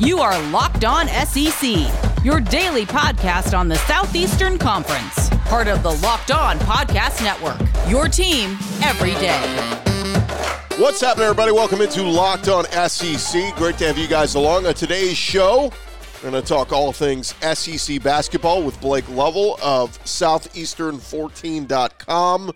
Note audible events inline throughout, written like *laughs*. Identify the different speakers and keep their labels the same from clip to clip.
Speaker 1: You are Locked On SEC, your daily podcast on the Southeastern Conference, part of the Locked On Podcast Network. Your team every day.
Speaker 2: What's happening, everybody? Welcome into Locked On SEC. Great to have you guys along on today's show. We're going to talk all things SEC basketball with Blake Lovell of Southeastern14.com.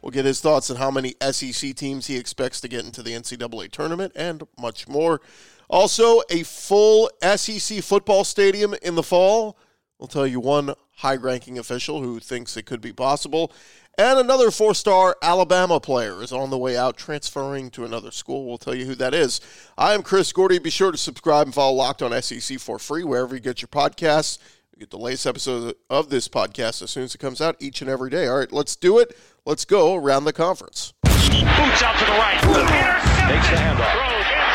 Speaker 2: We'll get his thoughts on how many SEC teams he expects to get into the NCAA tournament and much more. Also, a full SEC football stadium in the fall. We'll tell you one high ranking official who thinks it could be possible. And another four star Alabama player is on the way out, transferring to another school. We'll tell you who that is. I am Chris Gordy. Be sure to subscribe and follow Locked on SEC for free wherever you get your podcasts. You get the latest episode of this podcast as soon as it comes out each and every day. All right, let's do it. Let's go around the conference.
Speaker 3: Boots out to the right. Takes the handoff.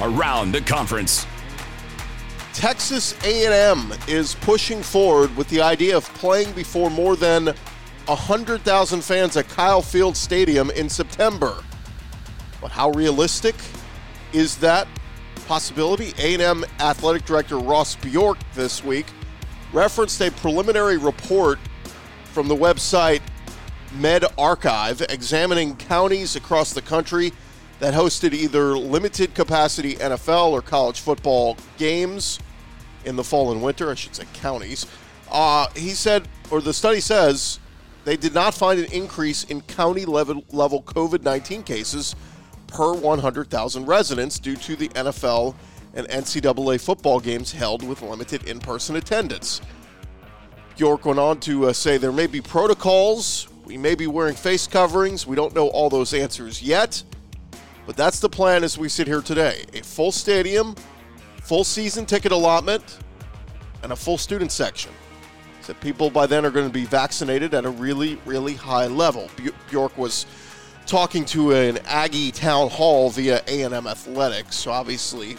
Speaker 4: Around the conference.
Speaker 2: Texas A&M is pushing forward with the idea of playing before more than 100,000 fans at Kyle Field Stadium in September. But how realistic is that possibility? A&M athletic director Ross Bjork this week referenced a preliminary report from the website Med Archive examining counties across the country that hosted either limited capacity NFL or college football games in the fall and winter, I should say counties. Uh, he said, or the study says, they did not find an increase in county level, level COVID 19 cases per 100,000 residents due to the NFL and NCAA football games held with limited in person attendance. Bjork went on to uh, say there may be protocols, we may be wearing face coverings, we don't know all those answers yet. But that's the plan as we sit here today. A full stadium, full season ticket allotment, and a full student section. So people by then are going to be vaccinated at a really, really high level. Bjork was talking to an Aggie town hall via A&M Athletics, so obviously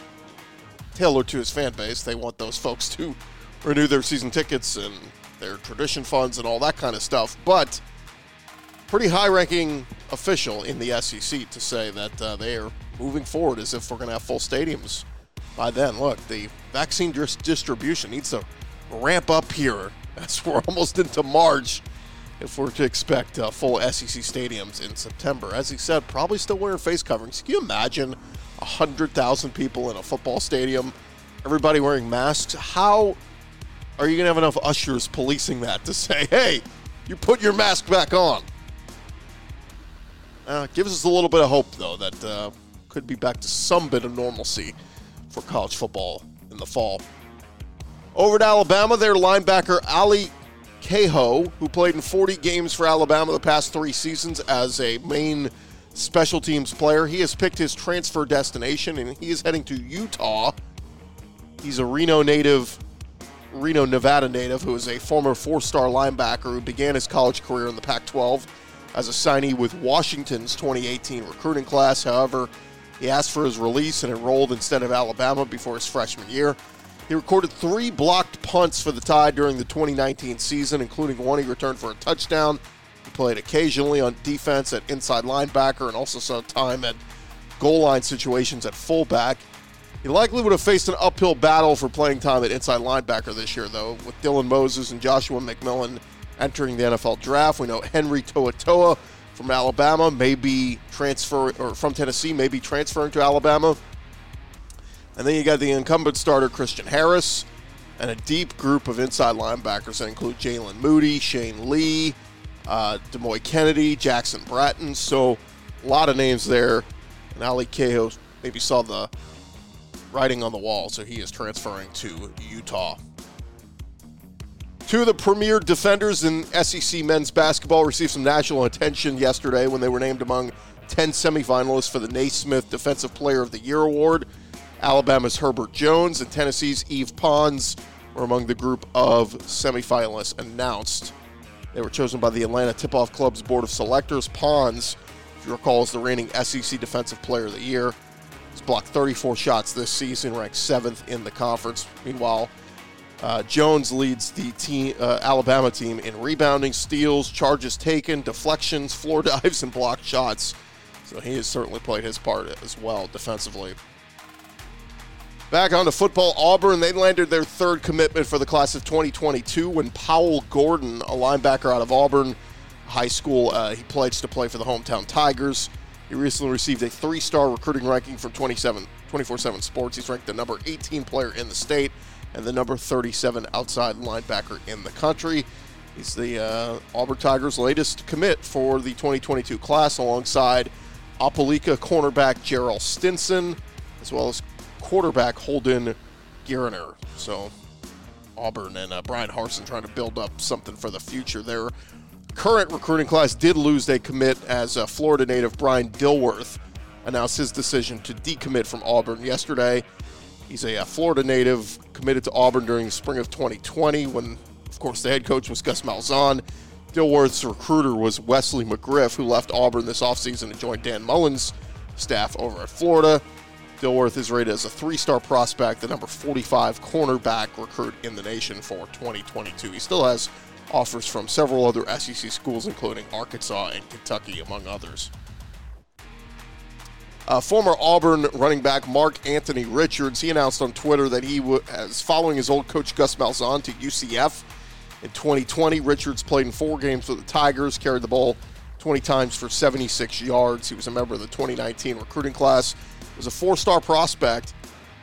Speaker 2: tailored to his fan base. They want those *laughs* folks to renew their season tickets and their tradition funds and all that kind of stuff. But pretty high ranking official in the SEC to say that uh, they are moving forward as if we're going to have full stadiums by then. Look, the vaccine dis- distribution needs to ramp up here *laughs* as we're almost into March if we're to expect uh, full SEC stadiums in September. As he said, probably still wearing face coverings. Can you imagine 100,000 people in a football stadium, everybody wearing masks? How are you going to have enough ushers policing that to say, hey, you put your mask back on? Uh, gives us a little bit of hope, though, that uh, could be back to some bit of normalcy for college football in the fall. Over to Alabama, their linebacker Ale Kaho, who played in 40 games for Alabama the past three seasons as a main special teams player, he has picked his transfer destination and he is heading to Utah. He's a Reno native, Reno, Nevada native, who is a former four star linebacker who began his college career in the Pac 12 as a signee with Washington's 2018 recruiting class. However, he asked for his release and enrolled instead of Alabama before his freshman year. He recorded three blocked punts for the Tide during the 2019 season, including one he returned for a touchdown. He played occasionally on defense at inside linebacker and also saw time at goal line situations at fullback. He likely would have faced an uphill battle for playing time at inside linebacker this year, though, with Dylan Moses and Joshua McMillon entering the NFL draft. We know Henry To'oTo'o from Alabama may be transfer or from Tennessee may be transferring to Alabama. And then you got the incumbent starter Christian Harris and a deep group of inside linebackers that include Jaylen Moody, Shane Lee, uh, Demouy Kennedy, Jackson Bratton. So a lot of names there. And Ale Kaho maybe saw the writing on the wall, so he is transferring to Utah. Two of the premier defenders in SEC men's basketball received some national attention yesterday when they were named among 10 semifinalists for the Naismith Defensive Player of the Year award. Alabama's Herbert Jones and Tennessee's Yves Pons were among the group of semifinalists announced. They were chosen by the Atlanta Tip Off Club's Board of Selectors. Pons, if you recall, is the reigning SEC Defensive Player of the Year. He's blocked 34 shots this season, ranked seventh in the conference. Meanwhile, uh, Jones leads the team, uh, Alabama team in rebounding, steals, charges taken, deflections, *laughs* floor dives, and blocked shots. So he has certainly played his part as well defensively. Back on to football, Auburn, they landed their third commitment for the class of 2022 when Powell Gordon, a linebacker out of Auburn High School, uh, he pledged to play for the hometown Tigers. He recently received a three star recruiting ranking from 24 7 Sports. He's ranked the number 18 player in the state and the number 37 outside linebacker in the country. He's the uh, Auburn Tigers' latest commit for the 2022 class alongside Opelika cornerback Gerald Stinson, as well as quarterback Holden Geriner. So Auburn and uh, Bryan Harsin trying to build up something for the future. Their current recruiting class did lose a commit as uh, Florida native Brian Dilworth announced his decision to decommit from Auburn yesterday. He's a Florida native committed to Auburn during the spring of 2020 when, of course, the head coach was Gus Malzahn. Dilworth's recruiter was Wesley McGriff, who left Auburn this offseason and joined Dan Mullen's staff over at Florida. Dilworth is rated as a three star prospect, the number 45 cornerback recruit in the nation for 2022. He still has offers from several other SEC schools, including Arkansas and Kentucky, among others. Uh, former Auburn running back Mark Anthony Richards, he announced on Twitter that he was following his old coach Gus Malzahn to UCF. In 2020, Richards played in four games for the Tigers, carried the ball 20 times for 76 yards. He was a member of the 2019 recruiting class was a four star prospect.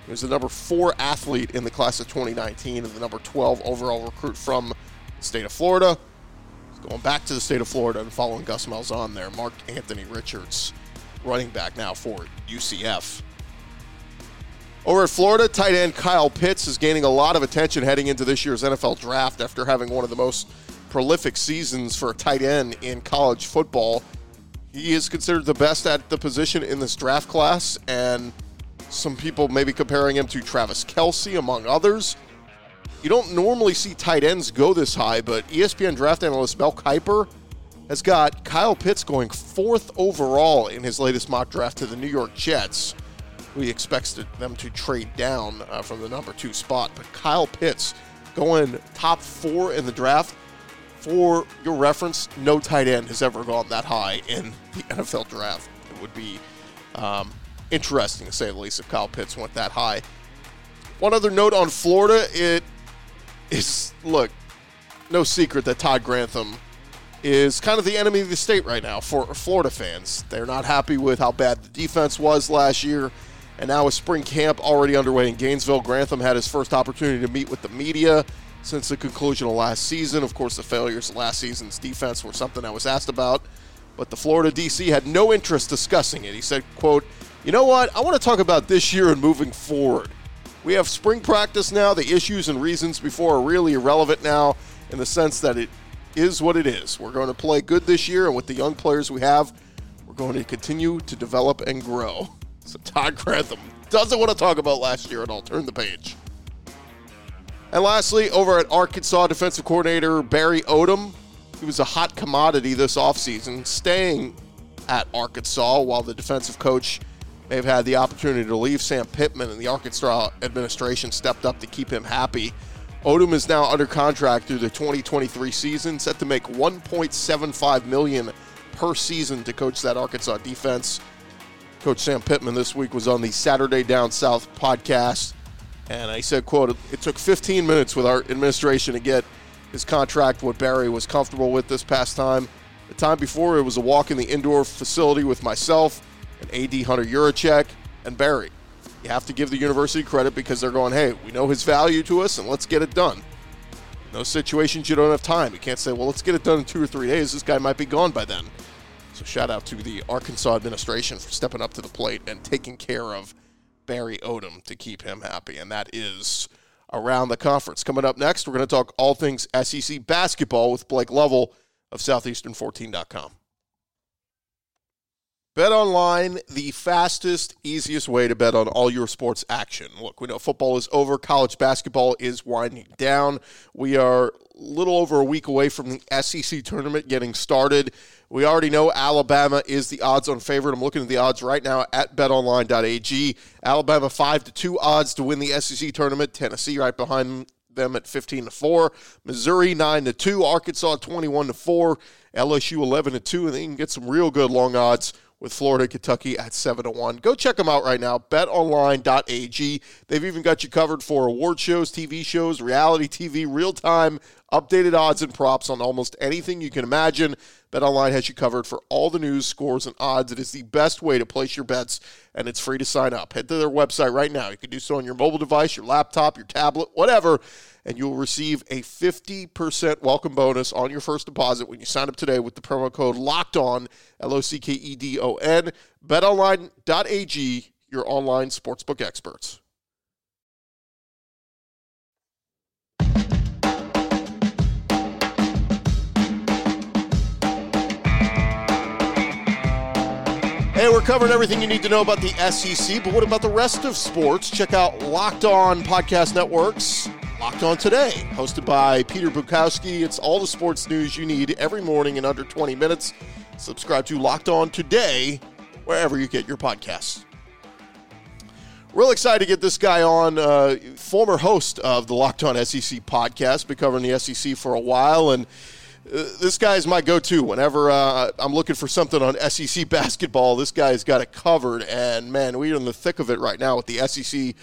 Speaker 2: He was the number four athlete in the class of 2019 and the number 12 overall recruit from the state of Florida. Going back to the state of Florida and following Gus Malzahn there. Mark Anthony Richards, running back now for UCF. Over at Florida, tight end Kyle Pitts is gaining a lot of attention heading into this year's NFL draft after having one of the most prolific seasons for a tight end in college football. He is considered the best at the position in this draft class, and some people may be comparing him to Travis Kelce, among others. You don't normally see tight ends go this high, but ESPN draft analyst Mel Kiper has got Kyle Pitts going fourth overall in his latest mock draft to the New York Jets. We he expects to, them to trade down uh, from the number two spot. But Kyle Pitts going top four in the draft for your reference, no tight end has ever gone that high in the *laughs* NFL draft. It would be um, interesting to say the least if Kyle Pitts went that high. One other note on Florida, it is look, no secret that Todd Grantham is kind of the enemy of the state right now for Florida fans. They're not happy with how bad the defense was last year. And now with spring camp already underway in Gainesville, Grantham had his first opportunity to meet with the media since the conclusion of last season. Of course, the failures of last season's defense were something I was asked about, but the Florida DC had no interest discussing it. He said, quote, you know what? I want to talk about this year and moving forward. We have spring practice now. The issues and reasons before are really irrelevant now in the sense that it is what it is. We're going to play good this year, and with the young players we have, we're going to continue to develop and grow. *laughs* So Todd Grantham doesn't want to talk about last year at all. Turn the page. And lastly, over at Arkansas defensive coordinator Barry Odom, he was a hot commodity this offseason, staying at Arkansas while the defensive coach may have had the opportunity to leave Sam Pittman, and the Arkansas administration stepped up to keep him happy. Odom is now under contract through the 2023 season, set to make 1.75 million per season to coach that Arkansas defense. Coach Sam Pittman this week was on the Saturday Down South podcast and I said, quote, it took 15 minutes with our administration to get his contract what Barry was comfortable with this past time. The time before, it was a walk in the indoor facility with myself and AD Hunter Yurachek and Barry. You have to give the university credit because they're going, hey, we know his value to us and let's get it done. In those situations, you don't have time. You can't say, well, let's get it done in two or three days. This guy might be gone by then. So shout out to the Arkansas administration for stepping up to the plate and taking care of – Barry Odom to keep him happy, and that is around the conference. Coming up next, we're going to talk all things SEC basketball with Blake Lovell of Southeastern14.com. Bet online, the fastest, easiest way to bet on all your sports action. Look, we know football is over, college basketball is winding down. We are a little over a week away from the SEC tournament getting started. We already know Alabama is the odds on favorite. I'm looking at the odds right now at betonline.ag. Alabama 5 to 2 odds to win the SEC tournament. Tennessee right behind them at 15 to 4. Missouri 9 to 2. Arkansas 21 to 4. LSU 11 to 2. And then you can get some real good long odds with Florida Kentucky at 7 to 1. Go check them out right now, betonline.ag. They've even got you covered for award shows, TV shows, reality TV, real time, updated odds and props on almost anything you can imagine. BetOnline has you covered for all the news, scores, and odds. It is the best way to place your bets, and it's free to sign up. Head to their website right now. You can do so on your mobile device, your laptop, your tablet, whatever and you'll receive a 50% welcome bonus on your first deposit when you sign up today with the promo code locked on l-o-c-k-e-d-o-n betonline.ag your online sportsbook experts. Hey, we're covering everything you need to know about the SEC, but what about the rest of sports? Check out Locked On Podcast Networks Locked On Today, hosted by Peter Bukowski. It's all the sports news you need every morning in under 20 minutes. Subscribe to Locked On Today wherever you get your podcasts. Real excited to get this guy on, uh, former host of the Locked On SEC podcast, been covering the SEC for a while, and uh, this guy is my go-to whenever uh, I'm looking for something on SEC basketball. This guy's got it covered, and man, we're in the thick of it right now with the SEC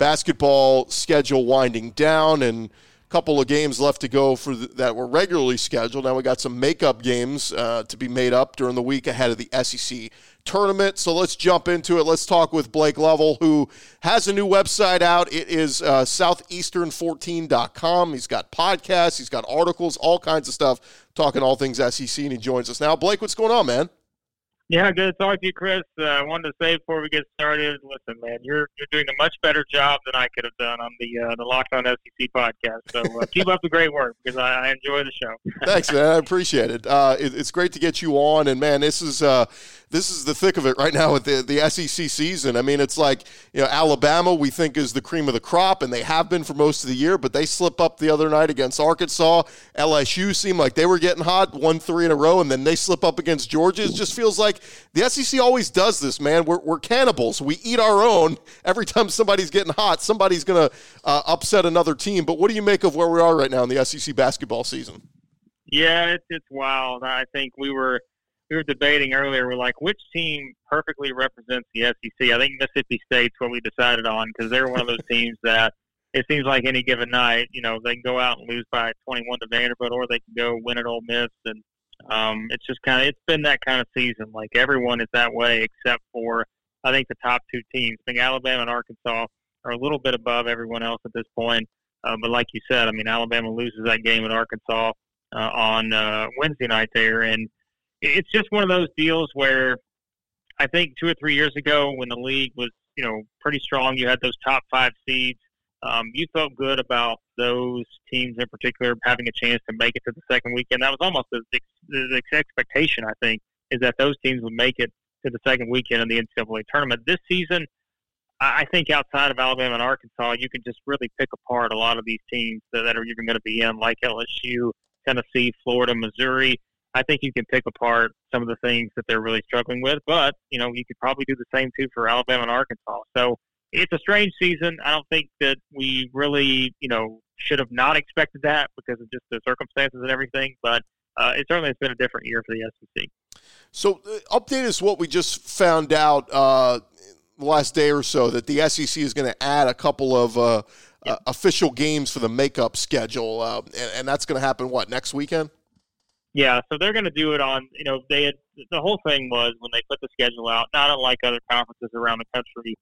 Speaker 2: basketball schedule winding down and a couple of games left to go for the, that were regularly scheduled. Now we got some makeup games uh, to be made up during the week ahead of the SEC tournament. So let's jump into it. Let's talk with Blake Lovell, who has a new website out. It is uh, southeastern14.com. He's got podcasts, he's got articles, all kinds of stuff talking all things SEC, and he joins us now. Blake, what's going on, man?
Speaker 5: Yeah, good to talk to you, Chris. Uh, I wanted to say before we get started, listen, man, you're you're doing a much better job than I could have done on the uh, the Locked On SEC podcast. So uh, keep up the great work because I, I enjoy the show.
Speaker 2: Thanks, man. I appreciate it. Uh, it. It's great to get you on, and man, this is uh, this is the thick of it right now with the, the SEC season. I mean, it's like, you know, Alabama we think is the cream of the crop, and they have been for most of the year, but they slip up the other night against Arkansas. LSU seemed like they were getting hot, won three in a row, and then they slip up against Georgia. It just feels like the SEC always does this, man. We're, we're cannibals. We eat our own. Every time somebody's getting hot, somebody's going to uh, upset another team. But what do you make of where we are right now in the SEC basketball season?
Speaker 5: Yeah, it's, it's wild. I think we were we were debating earlier. We're like, which team perfectly represents the SEC? I think Mississippi State's what we decided on because they're one of those teams *laughs* that it seems like any given night, you know, they can go out and lose by 21 to Vanderbilt, or they can go win at Ole Miss, and um, it's just kind of it's been that kind of season. Like everyone is that way except for I think the top two teams. I think Alabama and Arkansas are a little bit above everyone else at this point. Uh, but like you said, I mean, Alabama loses that game at Arkansas uh, on uh, Wednesday night there, and it's just one of those deals where I think two or three years ago when the league was, you know, pretty strong, you had those top five seeds. Um, you felt good about those teams in particular having a chance to make it to the second weekend. That was almost the, the expectation, I think, is that those teams would make it to the second weekend in the NCAA tournament. This season, I think outside of Alabama and Arkansas, you can just really pick apart a lot of these teams that, that are even going to be in, like LSU, Tennessee, Florida, Missouri. I think you can pick apart some of the things that they're really struggling with, but you know you could probably do the same too for Alabama and Arkansas. So it's a strange season. I don't think that we really you know should have not expected that because of just the circumstances and everything. But uh, it certainly has been a different year for the SEC.
Speaker 2: So uh, update us what we just found out uh, the last day or so that the SEC is going to add a couple of. Uh, uh, official games for the makeup schedule, uh, and, and that's going to happen what next weekend?
Speaker 5: Yeah, so they're going to do it on. You know, they had the whole thing was when they put the schedule out. Not unlike other conferences around the country,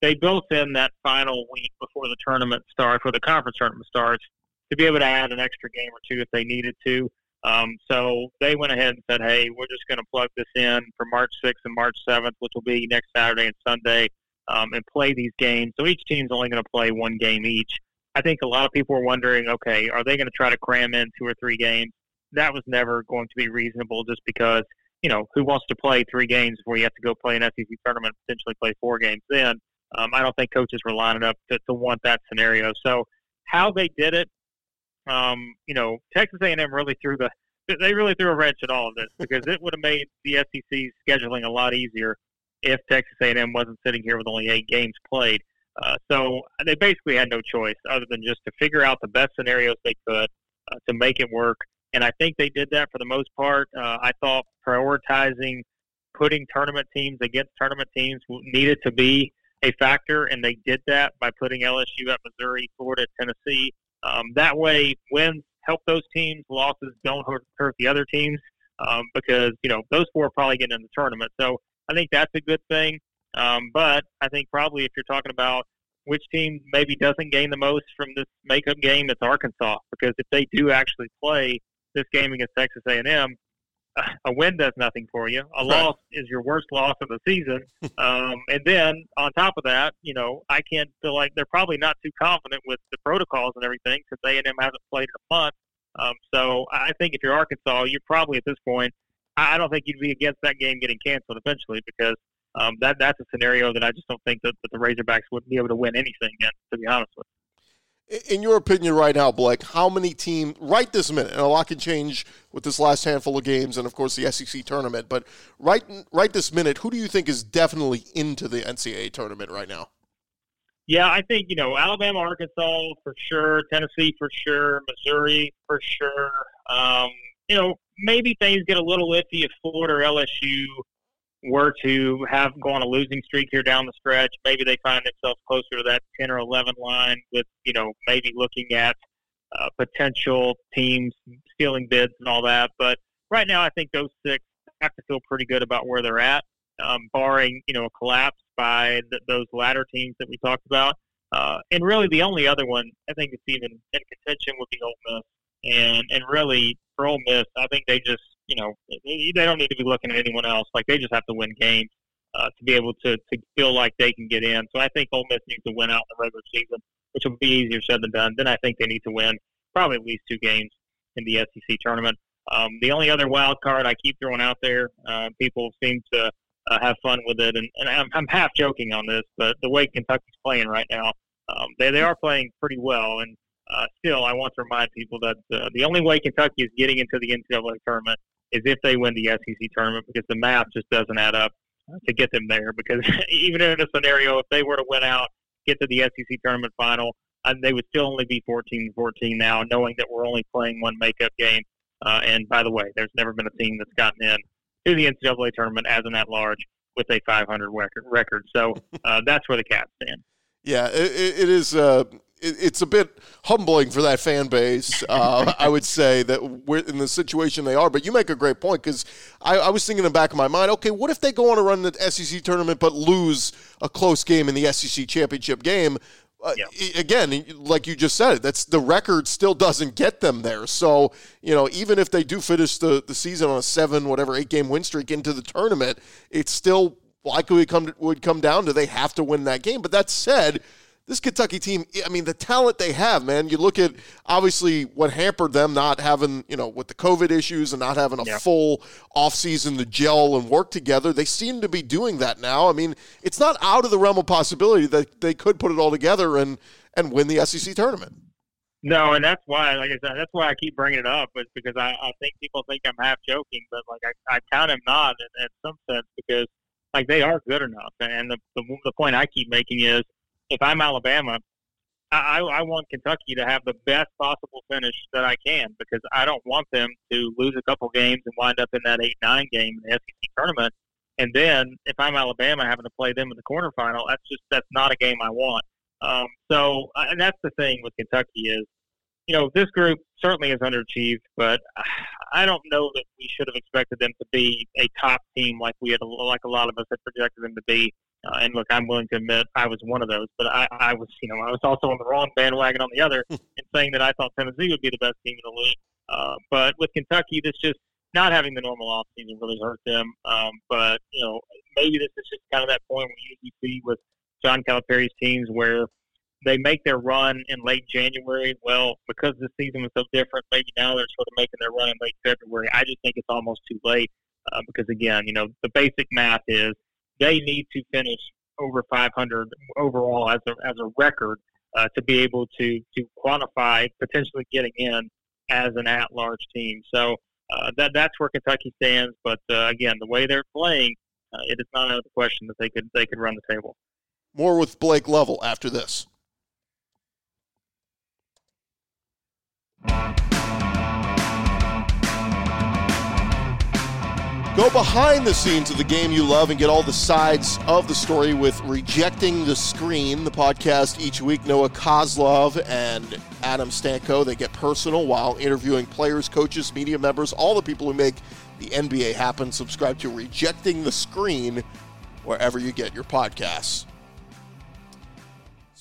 Speaker 5: they built in that final week before the tournament starts, before the conference tournament starts, to be able to add an extra game or two if they needed to. Um, so they went ahead and said, "Hey, we're just going to plug this in for March 6th and March 7th, which will be next Saturday and Sunday, um, and play these games." So each team's only going to play one game each. I think a lot of people are wondering, okay, are they going to try to cram in two or three games? That was never going to be reasonable just because, you know, who wants to play three games before you have to go play an SEC tournament, potentially play four games then? Um, I don't think coaches were lining up to, to want that scenario. So how they did it, um, you know, Texas A&M really threw the they really threw a wrench at all of this because it would have made the SEC scheduling a lot easier if Texas A&M wasn't sitting here with only eight games played. Uh, so they basically had no choice other than just to figure out the best scenarios they could uh, to make it work and I think they did that for the most part. Uh, I thought prioritizing putting tournament teams against tournament teams needed to be a factor, and they did that by putting LSU at Missouri, Florida, Tennessee. Um, that way, wins help those teams, losses don't hurt, hurt the other teams um, because you know those four are probably getting in the tournament. So I think that's a good thing. Um, but I think probably if you're talking about which team maybe doesn't gain the most from this makeup game, it's Arkansas because if they do actually play this game against Texas A&M, a win does nothing for you. A right. loss is your worst loss of the season. *laughs* Um, and then on top of that, you know, I can't feel like they're probably not too confident with the protocols and everything because A&M hasn't played in a month. Um, so I think if you're Arkansas, you're probably at this point. I don't think you'd be against that game getting canceled eventually because um, that that's a scenario that I just don't think that, that the Razorbacks would be able to win anything in. To be honest with. you.
Speaker 2: In your opinion, right now, Blake, how many teams, right this minute, and a lot can change with this last handful of games and, of course, the SEC tournament, but right, right this minute, who do you think is definitely into the NCAA tournament right now?
Speaker 5: Yeah, I think, you know, Alabama, Arkansas for sure, Tennessee for sure, Missouri for sure. Um, you know, maybe things get a little iffy if Florida or LSU were to have go on a losing streak here down the stretch, maybe they find themselves closer to that 10 or 11 line with, you know, maybe looking at uh, potential teams stealing bids and all that. But right now, I think those six have to feel pretty good about where they're at, um, barring, you know, a collapse by those latter teams that we talked about. Uh, and really, the only other one I think it's even in contention would be Ole Miss. And, and really, for Ole Miss, I think they just you know, they don't need to be looking at anyone else. Like they just have to win games uh, to be able to, to feel like they can get in. So I think Ole Miss needs to win out in the regular season, which will be easier said than done. Then I think they need to win probably at least two games in the SEC tournament. Um, the only other wild card I keep throwing out there, uh, people seem to uh, have fun with it, and, and I'm, I'm half joking on this, but the way Kentucky's playing right now, um, they they are playing pretty well, and uh, still, I want to remind people that uh, the only way Kentucky is getting into the NCAA tournament is if they win the SEC tournament because the math just doesn't add up to get them there. Because *laughs* even in a scenario, if they were to win out, get to the SEC tournament final, and they would still only be 14-14 now, knowing that we're only playing one makeup game. Uh, and by the way, there's never been a team that's gotten in to the NCAA tournament as an at-large with a 500 record. record. So *laughs* uh, that's where the Cats stand.
Speaker 2: Yeah, it, it is. Uh, it's a bit humbling for that fan base. Uh, I would say that we're in the situation they are. But you make a great point because I, I, was thinking in the back of my mind, okay, what if they go on a run the SEC tournament but lose a close game in the SEC championship game? Uh, yeah. Again, like you just said, that's the record still doesn't get them there. So you know, even if they do finish the, the season on a seven, whatever, eight game win streak into the tournament, it's still likely come would come down to they have to win that game. But that said this Kentucky team, I mean, the talent they have, man. You look at obviously what hampered them not having, you know, with the COVID issues and not having a yeah. full offseason to gel and work together. They seem to be doing that now. I mean, it's not out of the realm of possibility that they could put it all together and and win the SEC tournament.
Speaker 5: No, and that's why, like I said, that's why I keep bringing it up, is because I, I think people think I'm half joking, but like I, I count them not in, in some sense because like they are good enough. And the, the the point I keep making is if I'm Alabama, I, I want Kentucky to have the best possible finish that I can because I don't want them to lose a couple games and wind up in that eight nine game in the SEC tournament. And then if I'm Alabama having to play them in the quarterfinal, that's just that's not a game I want. Um, so and that's the thing with Kentucky is, you know, this group certainly is underachieved, but *sighs* I don't know that we should have expected them to be a top team like we had like a lot of us had projected them to be. Uh, and look, I'm willing to admit I was one of those, but I, I was, you know, I was also on the wrong bandwagon on the other in saying that I thought Tennessee would be the best team in the league. Uh, but with Kentucky, this just not having the normal offseason really hurt them. Um, but you know, maybe this is just kind of that point we usually see with John Calipari's teams where they make their run in late January. Well, because the season was so different, maybe now they're sort of making their run in late February. I just think it's almost too late uh, because again, you know, the basic math is they need to finish over 500 overall as a, as a record uh, to be able to, to quantify potentially getting in as an at-large team. So uh, that that's where Kentucky stands. But uh, again, the way they're playing, uh, it is not out of the question that they could they could run the table.
Speaker 2: More with Blake Lovell after this. Go behind the scenes of the game you love and get all the sides of the story with Rejecting the Screen, the podcast each week. Noah Kozlov and Adam Stanko, they get personal while interviewing players, coaches, media members, all the people who make the NBA happen. Subscribe to Rejecting the Screen wherever you get your podcasts.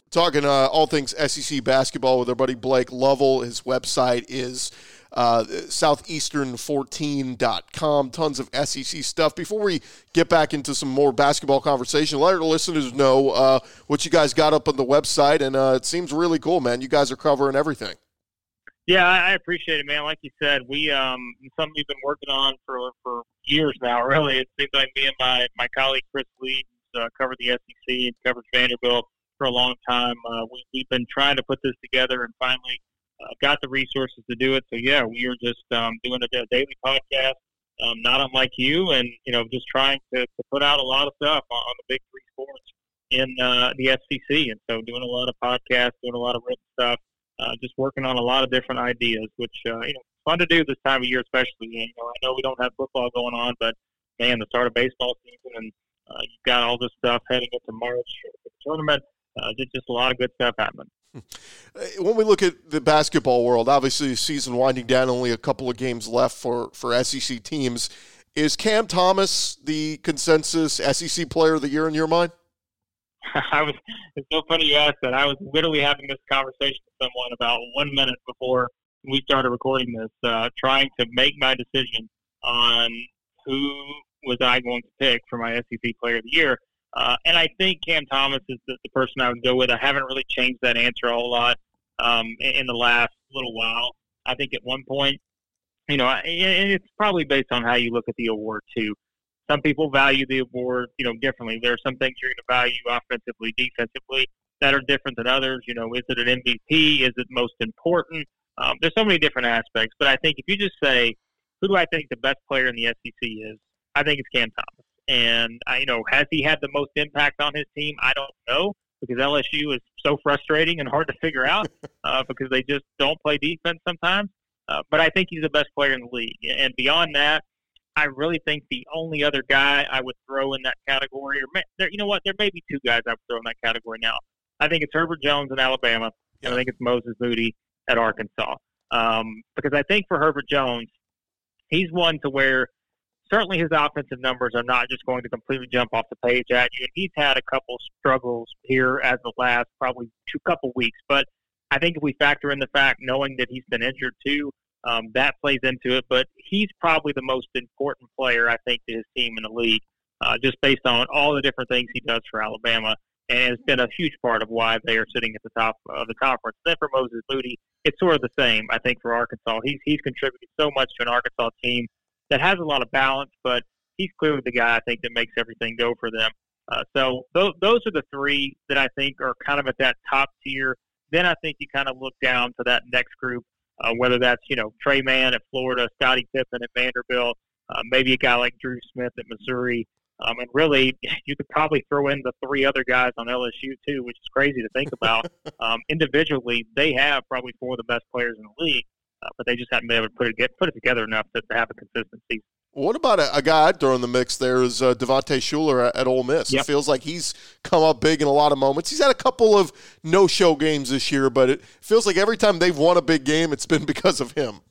Speaker 2: Talking uh, all things SEC basketball with our buddy Blake Lovell. His website is uh, southeastern14.com. Tons of SEC stuff. Before we get back into some more basketball conversation, let our listeners know uh, what you guys got up on the website, and uh, it seems really cool, man. You guys are covering everything.
Speaker 5: Yeah, I appreciate it, man. Like you said, we um something we've been working on for for years now. *laughs* Really, it seems like me and my my colleague Chris Lee uh, covered the SEC and covered Vanderbilt for a long time. Uh, we, we've been trying to put this together, and finally uh, got the resources to do it. So yeah, we are just um, doing a, a, daily podcast, um, not unlike you, and you know just trying to, to put out a lot of stuff on, on the big three sports in uh, the SEC, and so doing a lot of podcasts, doing a lot of written stuff, uh, just working on a lot of different ideas, which uh, you know fun to do this time of year, especially. You know, I know we don't have football going on, but man, the start of baseball season, and uh, you've got all this stuff heading into March the tournament. Uh, just, just a lot of good stuff happening.
Speaker 2: When we look at the basketball world, obviously the season winding down, only a couple of games left for, for SEC teams. Is Cam Thomas the consensus SEC player of the year in your mind? *laughs*
Speaker 5: I was. It's so funny you asked that. I was literally having this conversation with someone about one minute before we started recording this, uh, trying to make my decision on who was I going to pick for my SEC Player of the Year. Uh, and I think Cam Thomas is the, the, person I would go with. I haven't really changed that answer a whole lot um, in, in, the last little while. I think at one point, you know, and it's probably based on how you look at the award too. Some people value the award, you know, differently. There are some things you're going to value offensively, defensively that are different than others. You know, is it an MVP? Is it most important? Um, there's so many different aspects. But I think if you just say, who do I think the best player in the SEC is? I think it's Cam Thomas. And I, you know, has he had the most impact on his team? I don't know because LSU is so frustrating and hard to figure out *laughs* uh, because they just don't play defense sometimes. Uh, but I think he's the best player in the league. And beyond that, I really think the only other guy I would throw in that category, or there, you know what, there may be two guys I would throw in that category now. I think it's Herbert Jones in Alabama, and I think it's Moses Moody at Arkansas. Um, because I think for Herbert Jones, he's one to where certainly his offensive numbers are not just going to completely jump off the page at you. He's had a couple struggles here as the last probably two couple weeks. But I think if we factor in the fact knowing that he's been injured too, um, that plays into it. But he's probably the most important player I think to his team in the league, uh, just based on all the different things he does for Alabama. And it's been a huge part of why they are sitting at the top of the conference. Then for Moses Moody, it's sort of the same. I think for Arkansas, he's he's contributed so much to an Arkansas team that has a lot of balance, but he's clearly the guy I think that makes everything go for them. Uh, so those, those are the three that I think are kind of at that top tier. Then I think you kind of look down to that next group, uh, whether that's you know Tre Mann at Florida, Scotty Pippen at Vanderbilt, uh, maybe a guy like Dru Smith at Missouri. Um, and really, *laughs* you could probably throw in the three other guys on LSU too, which is crazy to think about. *laughs* um, individually, they have probably four of the best players in the league uh, but they just haven't been able to put it get put it together enough to, to have a consistency.
Speaker 2: What about a, a, guy I'd throw in the mix there is uh, Devontae Shuler at, at Ole Miss. Yep. It feels like he's come up big in a lot of moments. He's had a couple of no-show games this year, but it feels like every time they've won a big game, it's been *laughs* because of him.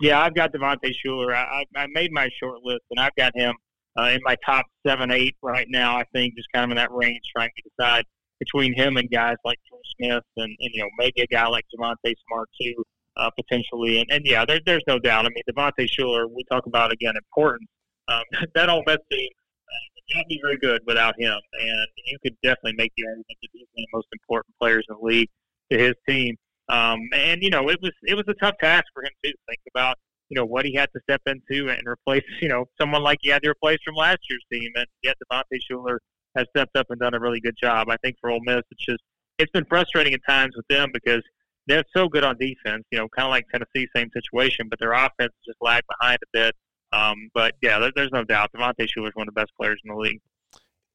Speaker 5: Yeah, I've got Devontae Shuler. I, I, made my short list, and I've got him uh, in my top seven, eight right now. I think just kind of in that range, trying to decide between him and guys like Dru Smith, and, and you know maybe a guy like Javonte Smart too uh, potentially. And, and yeah, there, there's no doubt. I mean, Devontae Shuler, we talk about again importance. Um, *laughs* that Miss team uh, not be very good without him, and you could definitely make the argument that he's one of the most important players in the league to his team. Um, and you know, it was it was a tough task for him to think about. You know what he had to step into and replace. *laughs* You know, someone like he had to replace from last year's team, and yet Devontae Shuler has stepped up and done a really good job. I think for Ole Miss, it's just it's been frustrating at times with them because they're so good on defense. You know, kind of like Tennessee, same situation, but their offense just lagged behind a bit. Um, but yeah, there, there's no doubt Devontae Shuler is one of the best players in the league.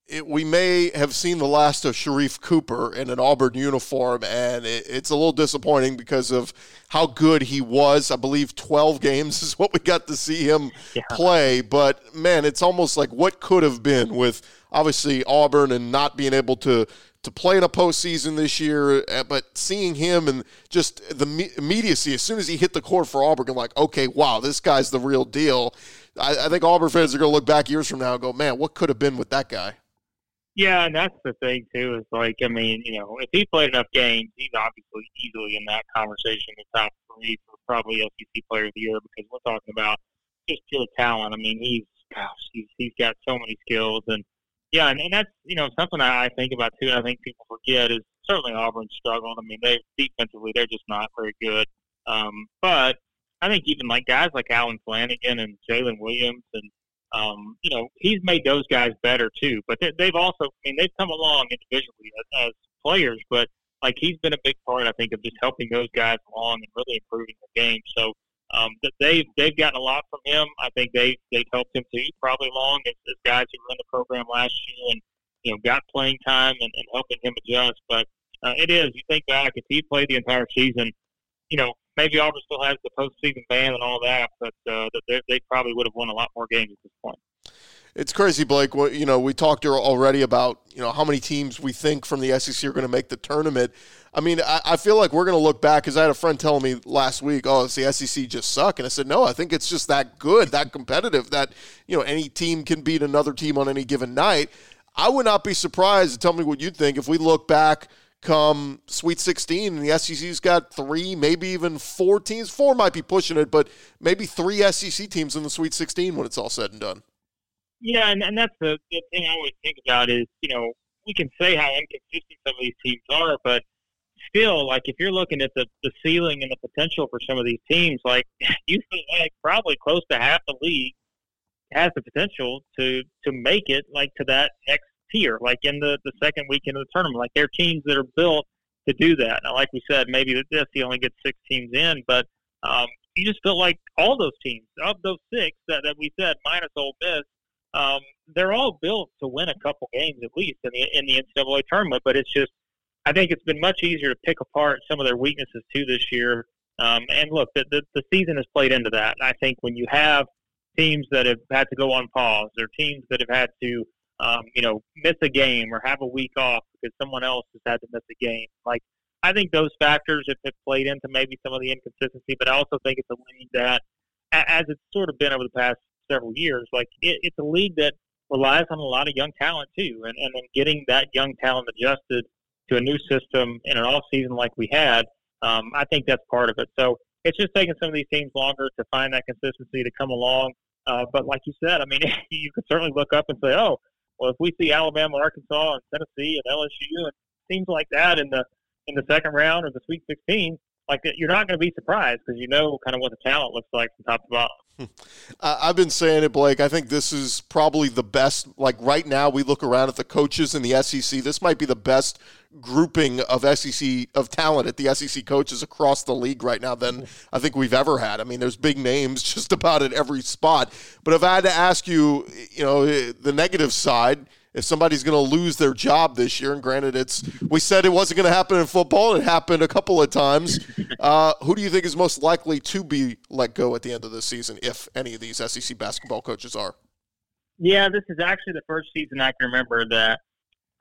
Speaker 2: it, we may have seen the last of Sharife Cooper in an Auburn uniform, and it, it's a little disappointing because of how good he was. I believe 12 *laughs* games is what we got to see him yeah. play. But man, it's almost like what could have been with obviously Auburn and not being able to to play in a postseason this year, uh, but seeing him and just the immediacy as soon as he hit the court for Auburn, I'm like, okay, wow, this guy's the real deal. I, I think Auburn fans are going to look back years from now and go, man, what could have been with that guy?
Speaker 5: Yeah, and that's the thing too. Is like, I mean, you know, if he played enough games, he's obviously easily in that conversation, the top three for probably SEC Player of the Year because we're talking about just pure talent. I mean, he's gosh, he's he's got so many skills, and yeah, and, and that's you know something I think about too. I think people forget is certainly Auburn struggled. I mean, they defensively they're just not very good. Um, but I think even like guys like Allen Flanigan and Jaylin Williams and um, you know, he's made those guys better too. But they, have also, I mean, they've come along individually as, as players, but like he's been a big part, I think, of just helping those guys along and really improving the game. So um, they've they've gotten a lot from him. I think they they've helped him too, probably along as, as guys who in the program last year and you know got playing time and, and helping him adjust. But uh, it is you think back if he played the entire season, you know, maybe Auburn still has the postseason ban and all that, but uh, they, they probably would have won a lot more games at this point.
Speaker 2: It's crazy, Blake. You know, we talked already about you know how many teams we think from the SEC are going to make the tournament. I mean, I, I feel like we're going to look back because I had a friend telling me last week, "Oh, it's the SEC just suck," and I said, "No, I think it's just that good, that competitive, that you know any team can beat another team on any given night." I would not be surprised. Tell me what you think if we look back come Sweet 16, and the SEC's got three, maybe even four teams. Four might be pushing it, but maybe three SEC teams in the Sweet 16 when it's all said and done.
Speaker 5: Yeah, and, and that's the, the thing I always think about is, you know, we can say how inconsistent some of these teams are, but still, like if you're looking at the, the ceiling and the potential for some of these teams, like *laughs* you feel like probably close to half the league has the potential to to make it like to that next tier, like in the, the second weekend of the tournament. Like there are teams that are built to do that. Now, like we said, maybe the SEC only gets six teams in, but um, you just feel like all those teams, of those six that, that we said, minus Ole Miss, um, they're all built to win a couple games at least in the in the NCAA tournament. But it's just, I think it's been much easier to pick apart some of their weaknesses too this year. Um, and look, the, the the season has played into that. I think when you have teams that have had to go on pause, or teams that have had to um, you know, miss a game or have a week off because someone else has had to miss a game. Like, I think those factors have, have played into maybe some of the inconsistency, but I also think it's a league that, as it's sort of been over the past several years, like it, it's a league that relies on a lot of young talent too, and and then getting that young talent adjusted to a new system in an off season like we had, um, I think that's part of it. So it's just taking some of these teams longer to find that consistency to come along. Uh, but like you said, I mean, *laughs* you could certainly look up and say, oh, well, if we see Alabama, Arkansas, and Tennessee, and LSU, and teams like that in the in the second round or the Sweet 16, like you're not going to be surprised because you know kind of what the talent looks like from top to bottom. *laughs*
Speaker 2: I've been saying it, Blake. I think this is probably the best. Like right now, we look around at the coaches in the SEC. This might be the best grouping of SEC of talent at the SEC coaches across the league right now than I think we've ever had. I mean, there's big names *laughs* just about at every spot. But if I had to ask you, you know, the negative side if somebody's going to lose their job this year, and granted, it's we said it wasn't going to happen in football, it happened a couple of times. Uh, who do you think is most likely to be let go at the end of the season, if any of these SEC basketball coaches are?
Speaker 5: Yeah, this is actually the first season I can remember that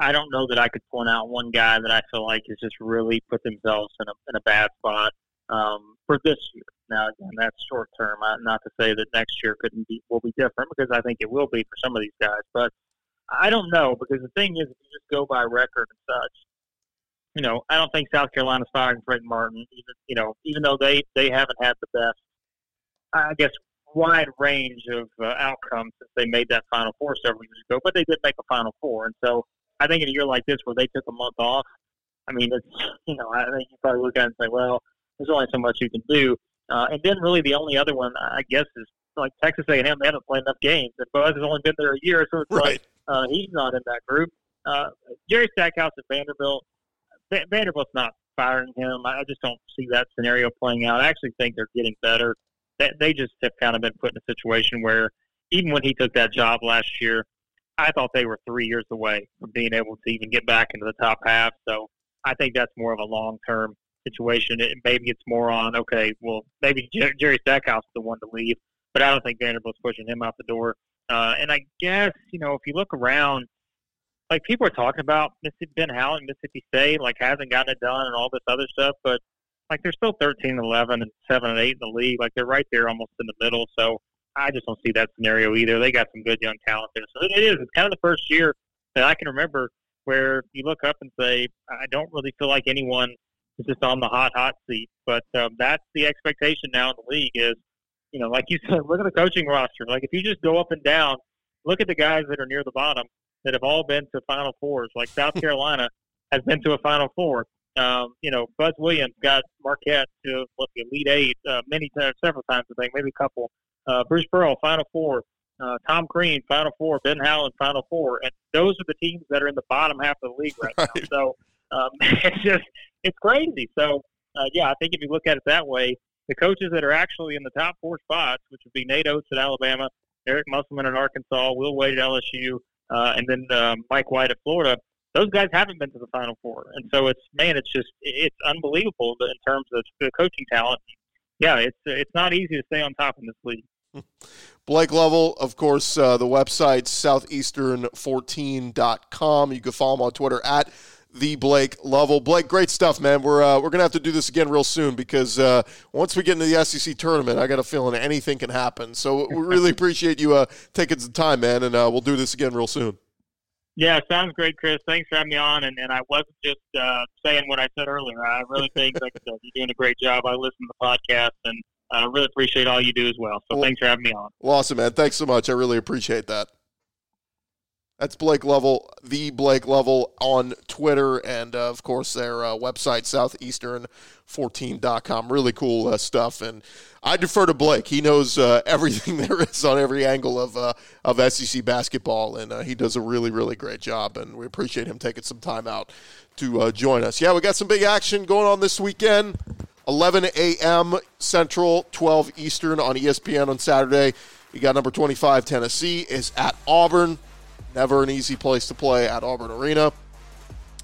Speaker 5: I don't know that I could point out one guy that I feel like has just really put themselves in a in a bad spot um, for this year. Now, again, that's short term. Not to say that next year couldn't be will be different because I think it will be for some of these guys, but I don't know because the thing is, if you just go by record and such, you know, I don't think South Carolina's firing Frank Martin. Even you know, even though they they haven't had the best, I guess, wide range of uh, outcomes since they made that Final Four several years ago, but they did make a Final Four, and so I think in a year like this where they took a month off, I mean, it's *laughs* you know, I think you probably look at it and say, well, there's only so much you can do. Uh, and then really the only other one I guess is like Texas A&M. They haven't played enough games, and Buzz has only been there a year, so it's right. like uh, he's not in that group. Uh, Jerry Stackhouse at Vanderbilt. V- Vanderbilt's not firing him. I just don't see that scenario playing out. I actually think they're getting better. They, they just have kind of been put in a situation where even when he took that job last year, I thought they were three years away from being able to even get back into the top half. So I think that's more of a long term situation. It, maybe it's more on okay, well maybe Jerry Stackhouse is the one to leave, but I don't think Vanderbilt's pushing him out the door. Uh, and I guess you know if you look around, like people are talking about Mississippi Ben Howland, Mississippi State, like hasn't gotten it done and all this other stuff, but like they're still 13 11 and 7 and 8 in the league. Like they're right there almost in the middle. So I just don't see that scenario either. They got some good young talent there. So it is. It's kind of the first year that I can remember where you look up and say, I don't really feel like anyone is just on the hot, hot seat. But um, that's the expectation now in the league is, you know, like you *laughs* said, look at the coaching roster. Like if you just go up and down, look at the guys that are near the bottom that have all been to Final Fours. Like South *laughs* Carolina has been to a Final Four. Um, you know, Buzz Williams got Marquette to what the Elite Eight uh, many times, several times I think, maybe a couple. Uh, Bruce Pearl, Final Four. Uh, Tom Crean, Final Four. Ben Howland, Final Four. And those are the teams that are in the bottom half of the league right, right. now. So um, *laughs* it's just it's crazy. So uh, yeah, I think if you look at it that way, the coaches that are actually in the top four spots, which would be Nate Oats at Alabama, Eric Musselman at Arkansas, Will Wade at LSU, uh, and then um, Mike White at Florida those guys haven't been to the Final Four, and so it's man, it's just it's unbelievable in terms of the coaching talent. Yeah, it's it's not easy to stay on top in this league. *laughs*
Speaker 2: Blake Lovell, of course, uh, the website southeastern14.com. You can follow him on Twitter at the Blake Lovell. Blake, great stuff, man. We're uh, we're gonna have to do this again real soon because uh, once we get into the SEC tournament, I got a feeling anything can happen. So we really *laughs* appreciate you uh, taking some time, man, and uh, we'll do this again real soon.
Speaker 5: Yeah, sounds great, Chris. Thanks for having me on. And, and I wasn't just uh, saying what I said earlier. I really think, like I said, you're doing a great job. I listen to the podcast, and I really appreciate all you do as well. So well, thanks for having me on.
Speaker 2: Well, awesome, man. Thanks so much. I really appreciate that. That's Blake Lovell, the Blake Lovell on Twitter, and uh, of course their uh, website, southeastern14.com. Really cool uh, stuff. And I defer to Blake. He knows uh, *laughs* everything there is on every angle of, uh, of SEC basketball, and uh, he does a really, really great job. And we appreciate him taking some time out to join us. Yeah, we got some big action going on this weekend. 11 a.m. Central, 12 Eastern on ESPN on Saturday. You got number 25 Tennessee is at Auburn. Never an easy place to play at Auburn Arena.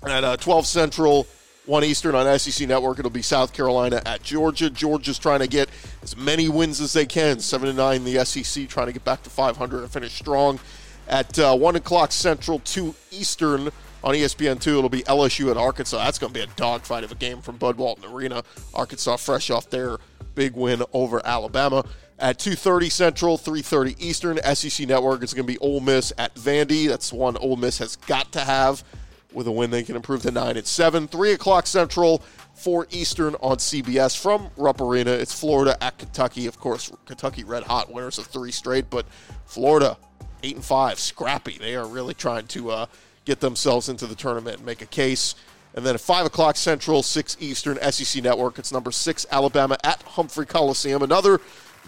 Speaker 2: At uh, 12 Central, 1 Eastern on SEC Network, it'll be South Carolina at Georgia. Georgia's trying to get as many wins as they can. 7 to 9 in the SEC, trying to get back to 500 and finish strong. At uh, 1 o'clock Central, 2 Eastern on ESPN2, it'll be LSU at Arkansas. That's going to be a dogfight of a game from Bud Walton Arena. Arkansas fresh off their big win over Alabama at 2.30 Central, 3.30 Eastern. SEC Network is going to be Ole Miss at Vandy. That's one Ole Miss has got to have. With a win, they can improve to 9 at 7. 3 o'clock Central, 4 Eastern on CBS from Rupp Arena. It's Florida at Kentucky. Of course, Kentucky red hot winners of three straight, but Florida 8 and 5, scrappy. They are really trying to uh, get themselves into the tournament and make a case. And then at 5 o'clock Central, 6 Eastern, SEC Network. It's number 6 Alabama at Humphrey Coliseum. Another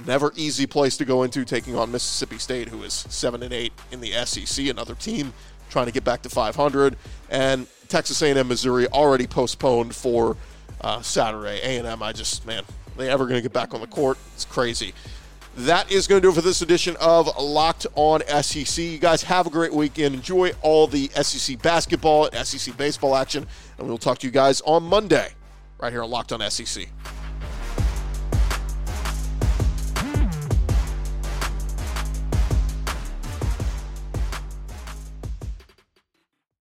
Speaker 2: never easy place to go into, taking on Mississippi State, who is seven and eight in the SEC, another team trying to get back to 500, and Texas A&M Missouri already postponed for uh, Saturday. A&M, I just man, they ever going to get back on the court? It's crazy. That is going to do it for this edition of Locked On SEC. You guys have a great weekend. Enjoy all the SEC basketball and SEC baseball action, and we'll talk to you guys on Monday right here on Locked On SEC.